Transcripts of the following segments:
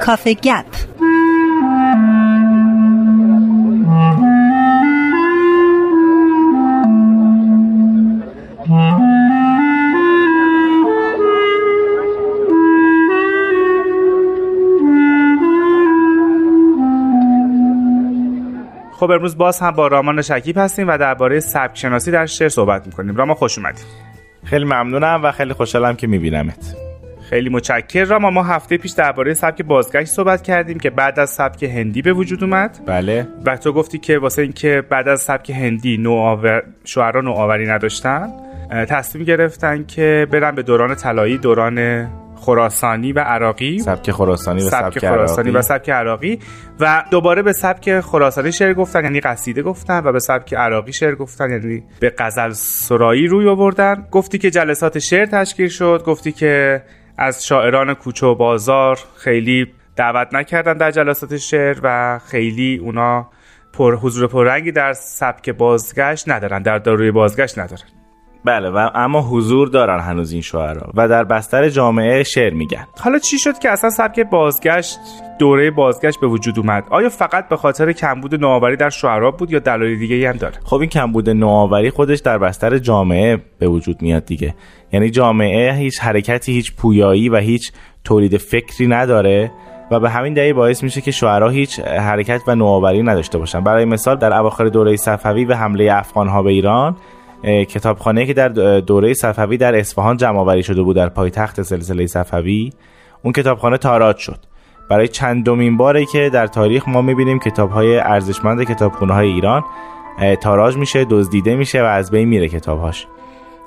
کافه گپ. خب امروز باز هم با رامان شکیب هستیم و درباره سبک شناسی در شعر صحبت می‌کنیم. رامان خوش اومدید خیلی ممنونم و خیلی خوشحالم که میبینمت. خیلی متشکر راما ما هفته پیش درباره سبک بازگشت صحبت کردیم که بعد از سبک هندی به وجود اومد. بله. و تو گفتی که واسه اینکه بعد از سبک هندی نوآور شعرا نوآوری نداشتن تصمیم گرفتن که برن به دوران طلایی دوران خراسانی و عراقی. سبک خراسانی و سبک سبک خراسانی عراقی. و سبک عراقی. و دوباره به سبک خراسانی شعر گفتن یعنی قصیده گفتن و به سبک عراقی شعر گفتن یعنی به غزل سرایی روی آوردن. گفتی که جلسات شعر تشکیل شد گفتی که از شاعران کوچه و بازار خیلی دعوت نکردن در جلسات شعر و خیلی اونا پر حضور پررنگی در سبک بازگشت ندارن در داروی بازگشت ندارن. بله و اما حضور دارن هنوز این شعرا و در بستر جامعه شعر میگن. حالا چی شد که اصلا سبک بازگشت دوره بازگشت به وجود اومد؟ آیا فقط به خاطر کمبود نوآوری در شعرا بود یا دلایل دیگه هم داره؟ خب این کمبود نوآوری خودش در بستر جامعه به وجود میاد دیگه. یعنی جامعه هیچ حرکتی هیچ پویایی و هیچ تولید فکری نداره و به همین دلیل باعث میشه که شعرا هیچ حرکت و نوآوری نداشته باشن. برای مثال در اواخر دوره صفوی و حمله افغانها به ایران کتابخانه که در دوره صفوی در اصفهان جمع آوری شده بود در پایتخت سلسله صفوی اون کتابخانه تاراج شد. برای چندمین باره که در تاریخ ما می‌بینیم کتاب های ارزشمند کتابخونه های ایران تاراج میشه دزدیده میشه و از بین میره کتابهاش.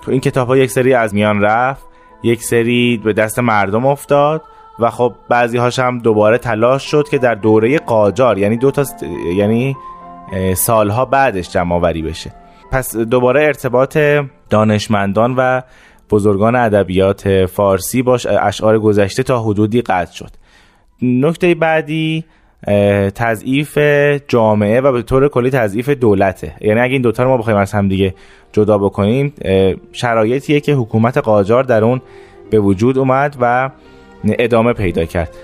تو این کتاب ها یک سری از میان رفت یک سری به دست مردم افتاد و خب بعضی هاش هم دوباره تلاش شد که در دوره قاجار یعنی دو تا یعنی سالها بعدش جمع آوری بشه. پس دوباره ارتباط دانشمندان و بزرگان ادبیات فارسی باش اشعار گذشته تا حدودی قطع شد. نکته بعدی تضعیف جامعه و به طور کلی تضعیف دولته. یعنی اگه این دوتا رو ما بخوایم از هم دیگه جدا بکنیم شرایطیه که حکومت قاجار در اون به وجود اومد و ادامه پیدا کرد.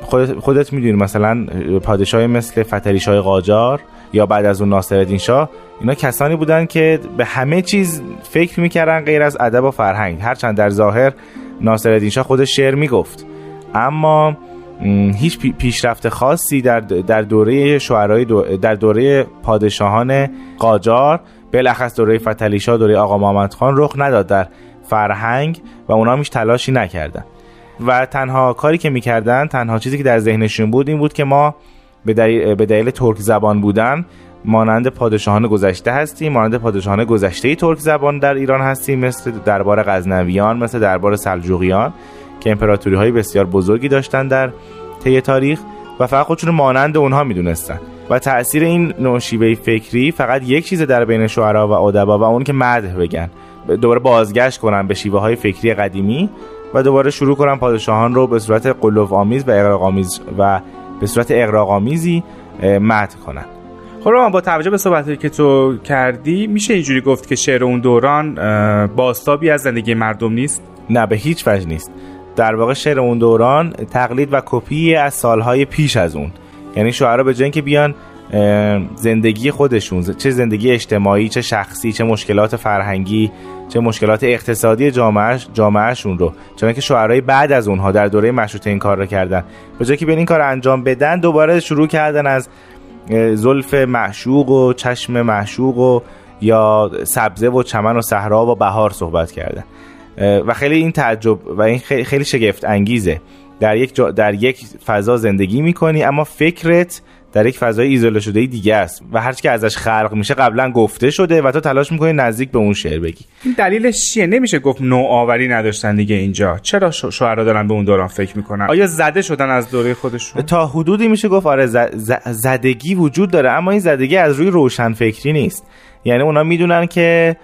خودت, خودت می‌دونی مثلا پادشاهی مثل فتری شاه قاجار یا بعد از اون ناصرالدین شاه اینا کسانی بودن که به همه چیز فکر می‌کردن غیر از ادب و فرهنگ. هرچند در ظاهر ناصرالدین شاه خودش شعر می‌گفت. اما هیچ پی- پیشرفت خاصی در در دوره شعرهای دو- در دوره پادشاهان قاجار بالاخص دوره فتحعلی شاه دوره آقا محمد خان رخ نداد در فرهنگ و اونا هیچ تلاشی نکردن. و تنها کاری که می‌کردن تنها چیزی که در ذهنشون بود این بود که ما به دلیل, به دلیل ترک زبان بودن مانند پادشاهان گذشته هستیم مانند پادشاهان گذشته ترک زبان در ایران هستیم مثل دربار غزنویان مثل دربار سلجوقیان که امپراتوری های بسیار بزرگی داشتن در طی تاریخ و فقط خودشون مانند اونها می‌دونستن. و تاثیر این نوع شیوه فکری فقط یک چیز در بین شعرا و ادبا و اون که مدح بگن. دوباره بازگشت کنن به شیوه های فکری قدیمی و دوباره شروع کنن پادشاهان رو به صورت قلوف آمیز و اغراق آمیز و به صورت اغراق آمیزی مدح کنن. خب با توجه به صحبتی که تو کردی میشه اینجوری گفت که شعر اون دوران اه، بازتابی از زندگی مردم نیست؟ نه به هیچ وجه نیست. در واقع شعر اون دوران تقلید و کپی از سالهای پیش از اون. یعنی شاعرها به جای اینکه بیان زندگی خودشون چه زندگی اجتماعی چه شخصی چه مشکلات فرهنگی چه مشکلات اقتصادی جامعهش جامعهشون رو. چون که شاعرای بعد از اونها در دوره مشروطه این کار رو کردن. به جای که این کار انجام بدن دوباره شروع کردن از زلف معشوق و چشم معشوق و یا سبزه و چمن و صحرا و بهار صحبت کردن اه، و خیلی این تعجب و این خیلی, شگفت انگیزه در یک در یک فضا زندگی می‌کنی اما فکرت در یک فضای ایزوله شده دیگه است و هر که ازش خلق میشه قبلا گفته شده و تو تلاش می‌کنی نزدیک به اون شعر بگی. این دلیلش چیه؟ نمیشه گفت نوآوری نداشتن دیگه اینجا. چرا شعرا دارن به اون دوران فکر می‌کنن؟ آیا زده شدن از دوره خودشون؟ تا حدودی میشه گفت آره ز- ز- زدگی وجود داره اما این زدگی از روی روشن فکری نیست. یعنی اونا می‌دونن که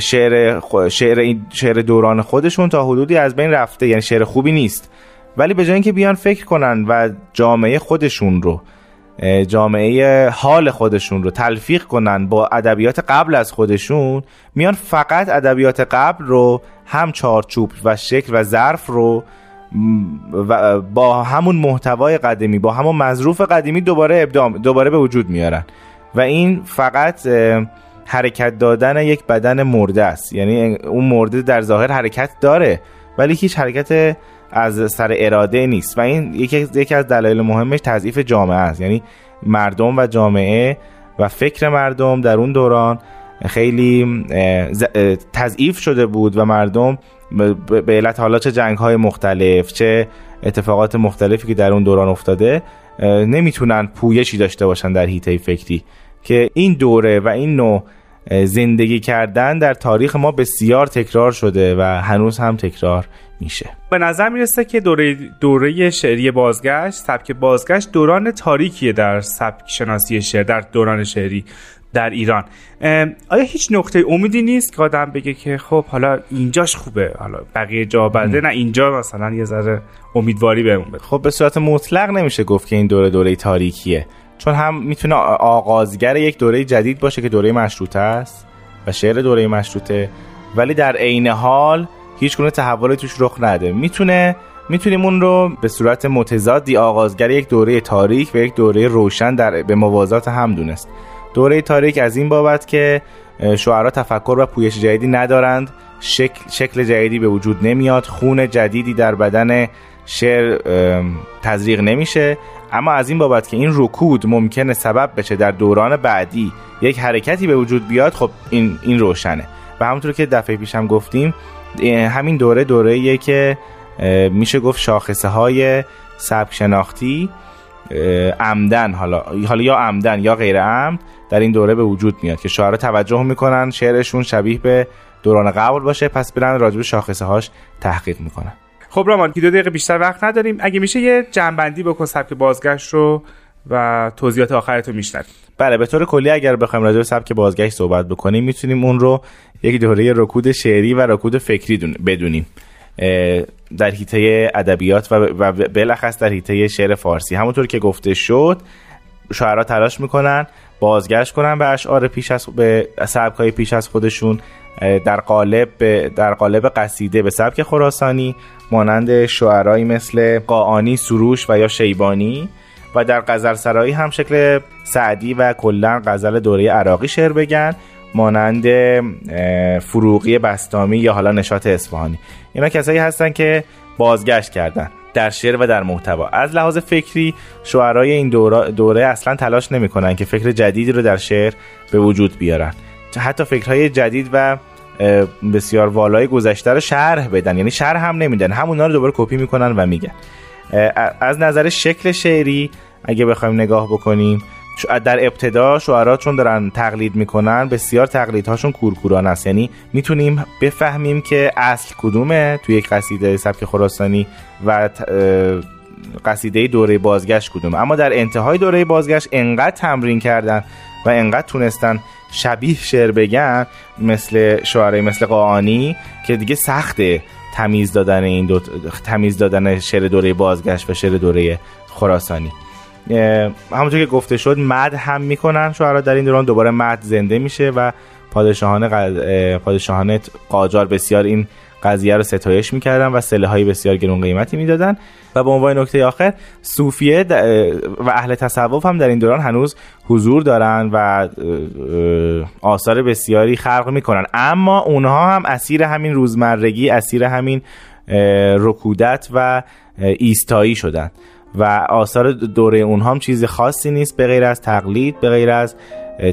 شعر خو- شعر این- شعر دوران خودشون تا حدودی از بین رفته یعنی شعر خوبی نیست. ولی به جای اینکه بیان فکر کنن و جامعه خودشون رو جامعه حال خودشون رو تلفیق کنن با ادبیات قبل از خودشون میان فقط ادبیات قبل رو هم چارچوب و شکل و ظرف رو و با همون محتوای قدیمی با همون مظروف قدیمی دوباره ابدام دوباره به وجود میارن. و این فقط حرکت دادن یک بدن مرده است. یعنی اون مرده در ظاهر حرکت داره ولی هیچ حرکت از سر اراده نیست. و این یکی, یکی از دلایل مهمش تضعیف جامعه است. یعنی مردم و جامعه و فکر مردم در اون دوران خیلی تضعیف شده بود و مردم به علت حالا چه جنگ های مختلف چه اتفاقات مختلفی که در اون دوران افتاده نمی‌تونن پویشی داشته باشن در هیته فکری. که این دوره و این نوع زندگی کردن در تاریخ ما بسیار تکرار شده و هنوز هم تکرار میشه. به نظر می‌رسه که دوره دوره شعری بازگشت سبک بازگشت دوران تاریکیه در سبک شناسی شعر در دوران شعری در ایران. آیا هیچ نقطه امیدی نیست که آدم بگه که خب حالا اینجاش خوبه حالا بقیه جا بده؟ نه اینجا مثلا یه ذره امیدواری بهمون بده. خب به صورت مطلق نمیشه گفت که این دوره دوره تاریکیه. چون هم می‌تونه آغازگر یک دوره جدید باشه که دوره مشروطه است و شعر دوره مشروطه ولی در عین حال هیچ گونه تحولی توش رخ نده. می‌تونه می‌تونیم اون رو به صورت متضادی آغازگر یک دوره تاریک و یک دوره روشن در به موازات هم دونست. دوره تاریک از این بابت که شعرا تفکر و پویش جدیدی ندارند شکل, شکل جدیدی به وجود نمیاد خون جدیدی در بدن شعر تزریق نمیشه اما از این بابت که این رکود ممکنه سبب بشه در دوران بعدی یک حرکتی به وجود بیاد خب این, این روشنه. و همونطور که دفعه پیشم گفتیم همین دوره دوره که میشه گفت شاخصه های سبک شناختی عمدن حالا حالا یا عمدن یا غیر عمد در این دوره به وجود میاد که شاعرها توجه می‌کنن شعرشون شبیه به دوران قبل باشه پس برن راجب شاخصه هاش تحقیق می‌کنن. خب رامان که دو دقیقه بیشتر وقت نداریم. اگه میشه یه جنبندی بکن سبک بازگشت رو و توضیحات آخرتو میشنویم. بله به طور کلی اگر بخوایم راجع به سبک بازگشت صحبت بکنیم می‌تونیم اون رو یک دوره رکود شعری و رکود فکری بدونیم. در حیطه ادبیات و بالاخص در حیطه شعر فارسی. همونطور که گفته شد شاعرها تلاش می‌کنن بازگشت کنن به اشعار پیش از به سبک های پیش از خودشون در قالب در قالب قصیده به سبک خراسانی مانند شعرهایی مثل قاعانی سروش و یا شیبانی و در غزل سرایی هم شکل سعدی و کلا غزل دوره عراقی شعر بگن مانند فروغی بستامی یا حالا نشاط اصفهانی. اینا کسایی هستن که بازگشت کردن در شعر و در محتوا. از لحاظ فکری شعرای این دوره, دوره اصلا تلاش نمی‌کنن که فکر جدیدی رو در شعر به وجود بیارن. حتی فکرهای جدید و بسیار والای گذشته رو شرح بدن. یعنی شرح هم نمیدن. همونا رو دوباره کپی می‌کنن و میگن. از نظر شکل شعری اگه بخوایم نگاه بکنیم در ابتدا شعرا چون دارن تقلید می‌کنن. بسیار تقلیدهاشون کورکوران است. یعنی می‌تونیم بفهمیم که اصل کدومه توی یک قصیده سبک خراسانی و قصیده دوره بازگشت کدومه. اما در انتهای دوره بازگشت انقدر تمرین کردن و انقدر تونستن شبیه شعر بگن مثل شعرهای مثل قاعانی که دیگه سخته تمیز دادن این دو تمیز دادن شعر دوره بازگشت و شعر دوره خراسانی. همونطور که گفته شد مد هم می‌کنن شعرا در این دوران دوباره مد زنده میشه و پادشاهان پادشاهان قاجار بسیار این قضیه رو ستایش می‌کردن و سله های بسیار گرون قیمتی می‌دادن. و به عنوان نکته آخر صوفیه و اهل تصوف هم در این دوران هنوز حضور دارن و آثار بسیاری خلق می‌کنن. اما اونها هم اسیر همین روزمرگی اسیر همین رکودت و ایستایی شدن. و آثار دوره اونها هم چیز خاصی نیست به غیر از تقلید به غیر از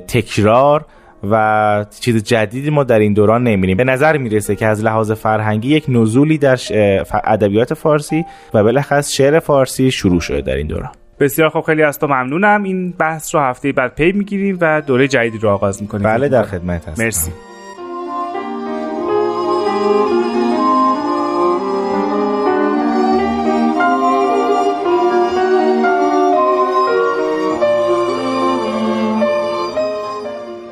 تکرار. و چیز جدیدی ما در این دوران نمی‌بینیم. به نظر می‌رسه که از لحاظ فرهنگی یک نزولی در ادبیات فارسی و بالاخص شعر فارسی شروع شده در این دوران. بسیار خوب خیلی از تو ممنونم. این بحث رو هفته بعد پی می‌گیریم و دوره جدیدی رو آغاز می‌کنیم. بله در خدمت هستم. مرسی.